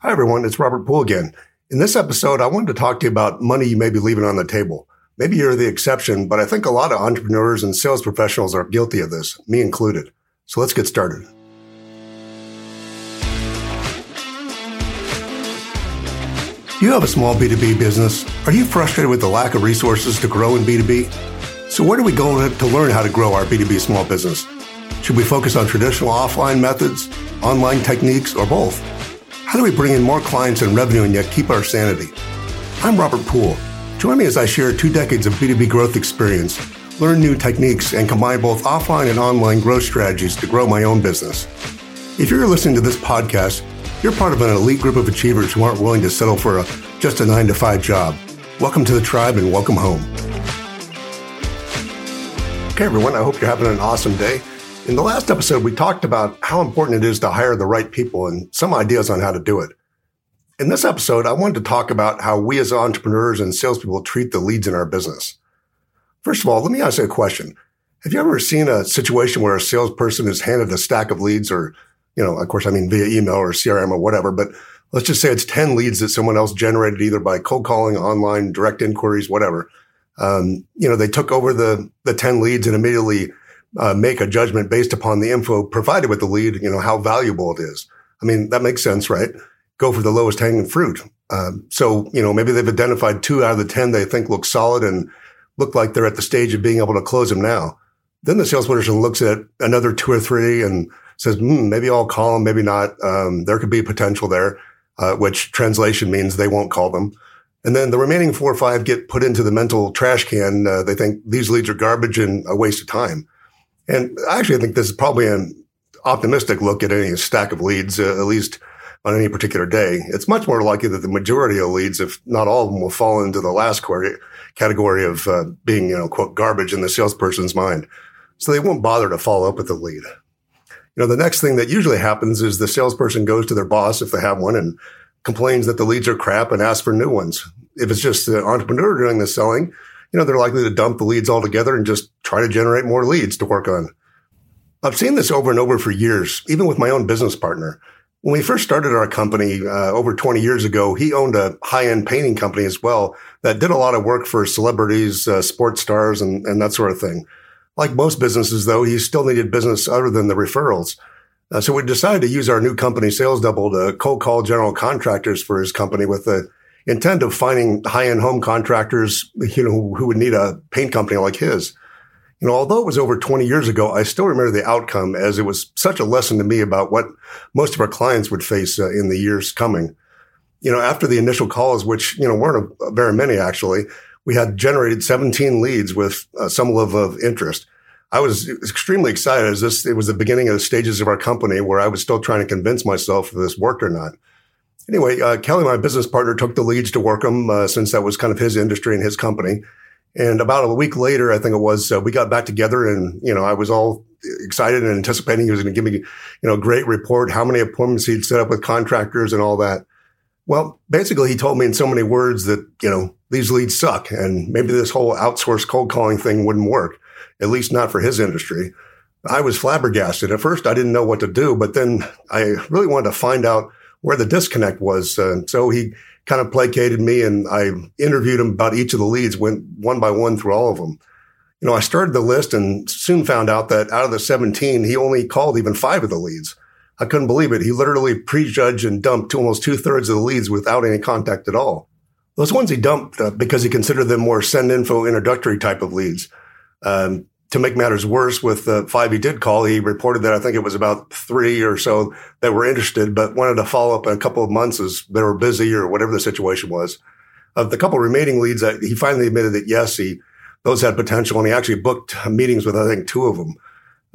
Hi, everyone. It's Robert Poole again. In this episode, I wanted to talk to you about money you may be leaving on the table. Maybe you're the exception, but I think a lot of entrepreneurs and sales professionals are guilty of this, me included. So let's get started. Do you have a small B2B business? Are you frustrated with the lack of resources to grow in B2B? So, where do we go to learn how to grow our B2B small business? Should we focus on traditional offline methods, online techniques, or both? How do we bring in more clients and revenue and yet keep our sanity? I'm Robert Poole. Join me as I share two decades of B2B growth experience, learn new techniques, and combine both offline and online growth strategies to grow my own business. If you're listening to this podcast, you're part of an elite group of achievers who aren't willing to settle for a, just a nine to five job. Welcome to the tribe and welcome home. Okay, everyone, I hope you're having an awesome day. In the last episode, we talked about how important it is to hire the right people and some ideas on how to do it. In this episode, I wanted to talk about how we as entrepreneurs and salespeople treat the leads in our business. First of all, let me ask you a question. Have you ever seen a situation where a salesperson is handed a stack of leads or, you know, of course, I mean via email or CRM or whatever, but let's just say it's 10 leads that someone else generated either by cold calling, online, direct inquiries, whatever. Um, you know, they took over the, the 10 leads and immediately uh, make a judgment based upon the info provided with the lead, you know, how valuable it is. I mean, that makes sense, right? Go for the lowest hanging fruit. Um, so, you know, maybe they've identified two out of the 10 they think look solid and look like they're at the stage of being able to close them now. Then the salesperson looks at another two or three and says, hmm, maybe I'll call them, maybe not. Um, there could be potential there, uh, which translation means they won't call them. And then the remaining four or five get put into the mental trash can. Uh, they think these leads are garbage and a waste of time. And actually, I think this is probably an optimistic look at any stack of leads, uh, at least on any particular day. It's much more likely that the majority of leads, if not all of them, will fall into the last category of uh, being, you know, quote, garbage in the salesperson's mind. So they won't bother to follow up with the lead. You know, the next thing that usually happens is the salesperson goes to their boss, if they have one, and complains that the leads are crap and asks for new ones. If it's just the entrepreneur doing the selling, you know, they're likely to dump the leads altogether and just try to generate more leads to work on. I've seen this over and over for years, even with my own business partner. When we first started our company uh, over 20 years ago, he owned a high end painting company as well that did a lot of work for celebrities, uh, sports stars, and, and that sort of thing. Like most businesses, though, he still needed business other than the referrals. Uh, so we decided to use our new company Sales Double to cold call general contractors for his company with the intent of finding high-end home contractors, you know, who would need a paint company like his. You know, although it was over 20 years ago, I still remember the outcome as it was such a lesson to me about what most of our clients would face uh, in the years coming. You know, after the initial calls, which, you know, weren't a, very many actually, we had generated 17 leads with uh, some level of interest. I was extremely excited as this, it was the beginning of the stages of our company where I was still trying to convince myself if this worked or not anyway, uh, Kelly, my business partner, took the leads to work them uh, since that was kind of his industry and his company. And about a week later, I think it was, uh, we got back together and, you know, I was all excited and anticipating he was going to give me, you know, a great report, how many appointments he'd set up with contractors and all that. Well, basically, he told me in so many words that, you know, these leads suck and maybe this whole outsourced cold calling thing wouldn't work, at least not for his industry. I was flabbergasted. At first, I didn't know what to do, but then I really wanted to find out where the disconnect was. Uh, so he kind of placated me and I interviewed him about each of the leads, went one by one through all of them. You know, I started the list and soon found out that out of the 17, he only called even five of the leads. I couldn't believe it. He literally prejudged and dumped almost two thirds of the leads without any contact at all. Those ones he dumped uh, because he considered them more send info introductory type of leads. Um, to make matters worse, with the five he did call, he reported that I think it was about three or so that were interested, but wanted to follow up in a couple of months as they were busy or whatever the situation was. Of the couple remaining leads, he finally admitted that yes, he those had potential, and he actually booked meetings with I think two of them.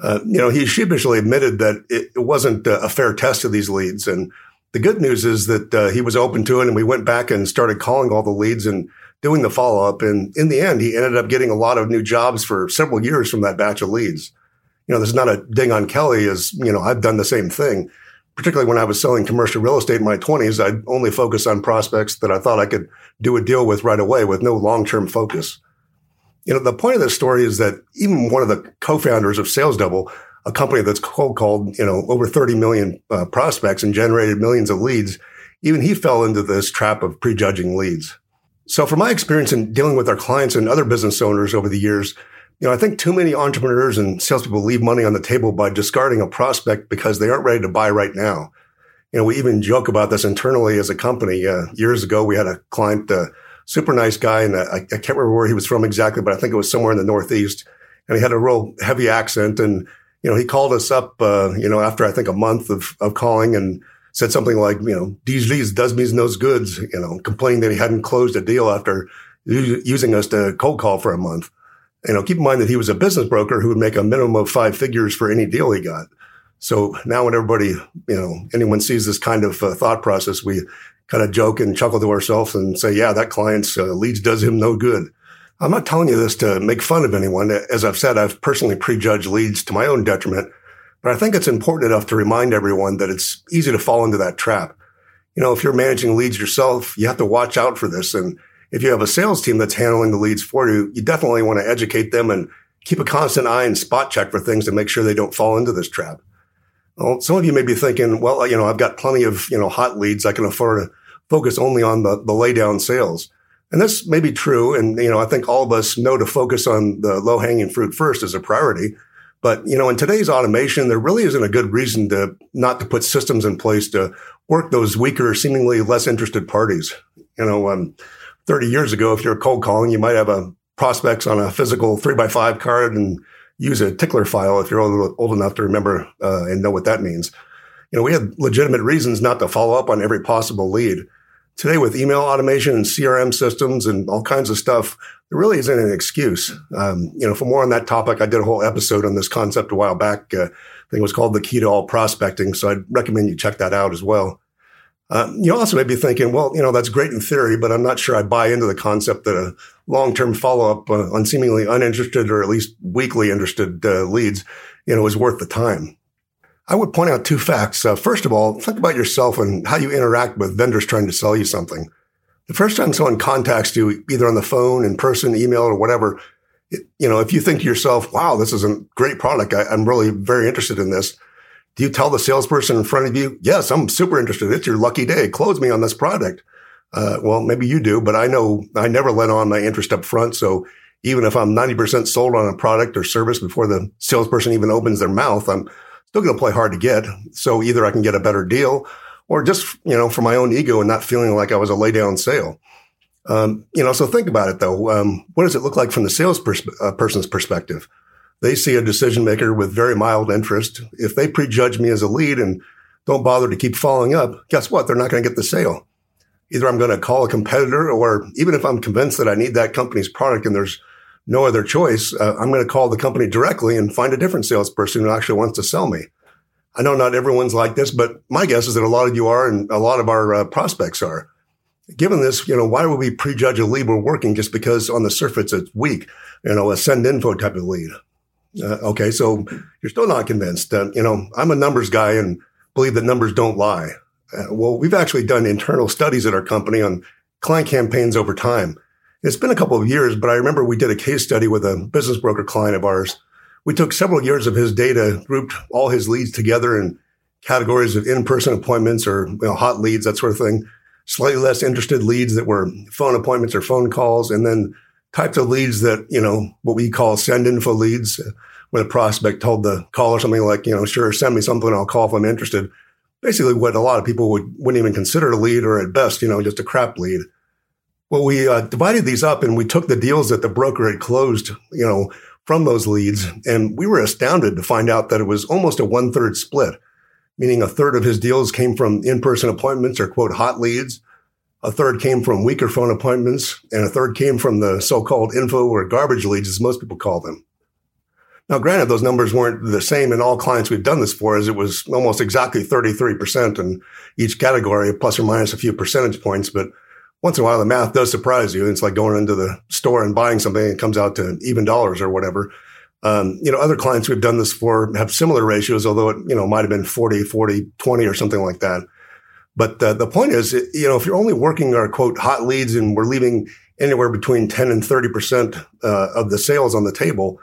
Uh, you know, he sheepishly admitted that it, it, wasn't a fair test of these leads, and the good news is that uh, he was open to it, and we went back and started calling all the leads and doing the follow up. And in the end, he ended up getting a lot of new jobs for several years from that batch of leads. You know, there's not a ding on Kelly as, you know, I've done the same thing. Particularly when I was selling commercial real estate in my 20s, I'd only focus on prospects that I thought I could do a deal with right away with no long term focus. You know, the point of this story is that even one of the co-founders of Sales Double, a company that's cold called, you know, over 30 million uh, prospects and generated millions of leads, even he fell into this trap of prejudging leads. So from my experience in dealing with our clients and other business owners over the years, you know, I think too many entrepreneurs and salespeople leave money on the table by discarding a prospect because they aren't ready to buy right now. You know, we even joke about this internally as a company. Uh, years ago, we had a client, uh, super nice guy, and uh, I, I, can't remember where he was from exactly, but I think it was somewhere in the Northeast. And he had a real heavy accent, and you know, he called us up, uh, you know, after I think a month of of calling, and said something like, you know, these leads does me no goods, you know, complaining that he hadn't closed a deal after using us to cold call for a month. You know, keep in mind that he was a business broker who would make a minimum of five figures for any deal he got. So now when everybody, you know, anyone sees this kind of uh, thought process, we kind of joke and chuckle to ourselves and say, yeah, that client's uh, leads does him no good. I'm not telling you this to make fun of anyone. As I've said, I've personally prejudged leads to my own detriment, but I think it's important enough to remind everyone that it's easy to fall into that trap. You know, if you're managing leads yourself, you have to watch out for this. And if you have a sales team that's handling the leads for you, you definitely want to educate them and keep a constant eye and spot check for things to make sure they don't fall into this trap. Well, some of you may be thinking, well, you know, I've got plenty of, you know, hot leads. I can afford to focus only on the, the lay down sales. And this may be true. And, you know, I think all of us know to focus on the low hanging fruit first as a priority. But, you know, in today's automation, there really isn't a good reason to not to put systems in place to work those weaker, seemingly less interested parties. You know, um, 30 years ago, if you're cold calling, you might have a prospects on a physical three by five card and use a tickler file if you're old, old enough to remember uh, and know what that means. You know, we had legitimate reasons not to follow up on every possible lead. Today, with email automation and CRM systems and all kinds of stuff, there really isn't an excuse. Um, you know, for more on that topic, I did a whole episode on this concept a while back. Uh, I think it was called the key to all prospecting. So I'd recommend you check that out as well. Uh, you also may be thinking, well, you know, that's great in theory, but I'm not sure I buy into the concept that a long-term follow-up uh, on seemingly uninterested or at least weakly interested uh, leads, you know, is worth the time. I would point out two facts. Uh, first of all, think about yourself and how you interact with vendors trying to sell you something. The first time someone contacts you, either on the phone, in person, email, or whatever, it, you know, if you think to yourself, wow, this is a great product. I, I'm really very interested in this do you tell the salesperson in front of you, yes, I'm super interested. It's your lucky day. Close me on this product. Uh, well, maybe you do, but I know I never let on my interest up front. So even if I'm 90% sold on a product or service before the salesperson even opens their mouth, I'm still going to play hard to get. So either I can get a better deal or just, you know, for my own ego and not feeling like I was a lay down sale. Um, you know, so think about it though. Um, what does it look like from the sales pers- uh, person's perspective? They see a decision maker with very mild interest. If they prejudge me as a lead and don't bother to keep following up, guess what? They're not going to get the sale. Either I'm going to call a competitor or even if I'm convinced that I need that company's product and there's no other choice, uh, I'm going to call the company directly and find a different salesperson who actually wants to sell me. I know not everyone's like this, but my guess is that a lot of you are and a lot of our uh, prospects are. Given this, you know, why would we prejudge a lead we're working just because on the surface it's weak? You know, a send info type of lead. Uh, okay, so you're still not convinced. Uh, you know, I'm a numbers guy and believe that numbers don't lie. Uh, well, we've actually done internal studies at our company on client campaigns over time. It's been a couple of years, but I remember we did a case study with a business broker client of ours. We took several years of his data, grouped all his leads together in categories of in-person appointments or you know, hot leads, that sort of thing. Slightly less interested leads that were phone appointments or phone calls, and then types of leads that, you know, what we call send info leads, when a prospect told the caller something like, you know, sure, send me something, I'll call if I'm interested. Basically, what a lot of people would, wouldn't even consider a lead or at best, you know, just a crap lead. Well, we uh, divided these up and we took the deals that the broker had closed, you know, from those leads. And we were astounded to find out that it was almost a one third split, meaning a third of his deals came from in-person appointments or quote hot leads a third came from weaker phone appointments, and a third came from the so-called info or garbage leads, as most people call them. Now, granted, those numbers weren't the same in all clients we've done this for, as it was almost exactly 33% in each category, plus or minus a few percentage points. But once in a while, the math does surprise you. It's like going into the store and buying something and it comes out to even dollars or whatever. Um, you know, other clients we've done this for have similar ratios, although it, you know, might have been 40, 40, 20 or something like that. But uh, the point is, you know, if you're only working our quote hot leads and we're leaving anywhere between 10 and 30% uh, of the sales on the table,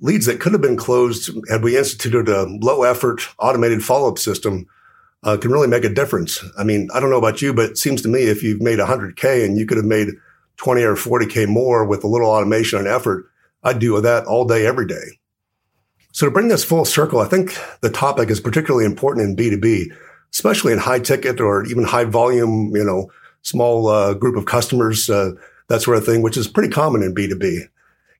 leads that could have been closed had we instituted a low effort automated follow up system, uh, can really make a difference. I mean, I don't know about you, but it seems to me if you've made 100K and you could have made 20 or 40K more with a little automation and effort, I'd do that all day, every day. So to bring this full circle, I think the topic is particularly important in B2B, especially in high ticket or even high volume, you know, small uh, group of customers, uh, that sort of thing, which is pretty common in B2B.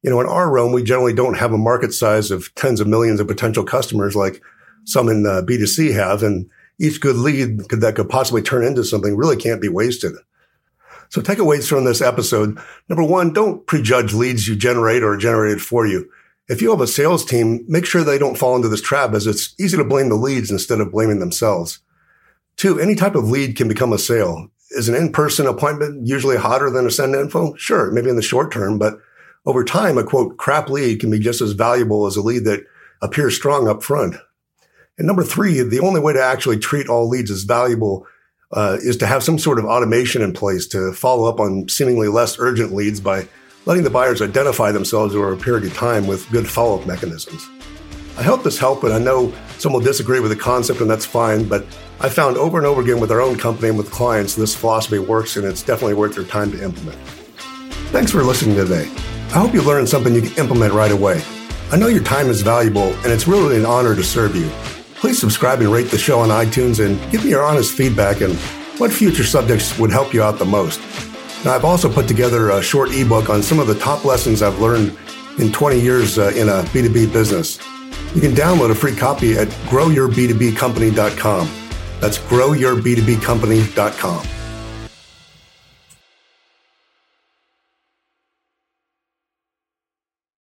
You know, in our realm, we generally don't have a market size of tens of millions of potential customers like some in uh, B2C have. And each good lead that could possibly turn into something really can't be wasted. So takeaways from this episode. Number one, don't prejudge leads you generate or generated for you. If you have a sales team, make sure they don't fall into this trap as it's easy to blame the leads instead of blaming themselves. Two, any type of lead can become a sale. Is an in-person appointment usually hotter than a send info? Sure, maybe in the short term, but over time, a quote, crap lead can be just as valuable as a lead that appears strong up front. And number three, the only way to actually treat all leads as valuable uh, is to have some sort of automation in place to follow up on seemingly less urgent leads by letting the buyers identify themselves over a period of time with good follow up mechanisms. I hope this helped, and I know some will disagree with the concept, and that's fine, but I found over and over again with our own company and with clients this philosophy works, and it's definitely worth your time to implement. Thanks for listening today. I hope you learned something you can implement right away. I know your time is valuable, and it's really an honor to serve you. Please subscribe and rate the show on iTunes and give me your honest feedback and what future subjects would help you out the most. Now, I've also put together a short ebook on some of the top lessons I've learned in 20 years uh, in a B2B business. You can download a free copy at growyourb2bcompany.com. That's growyourb2bcompany.com.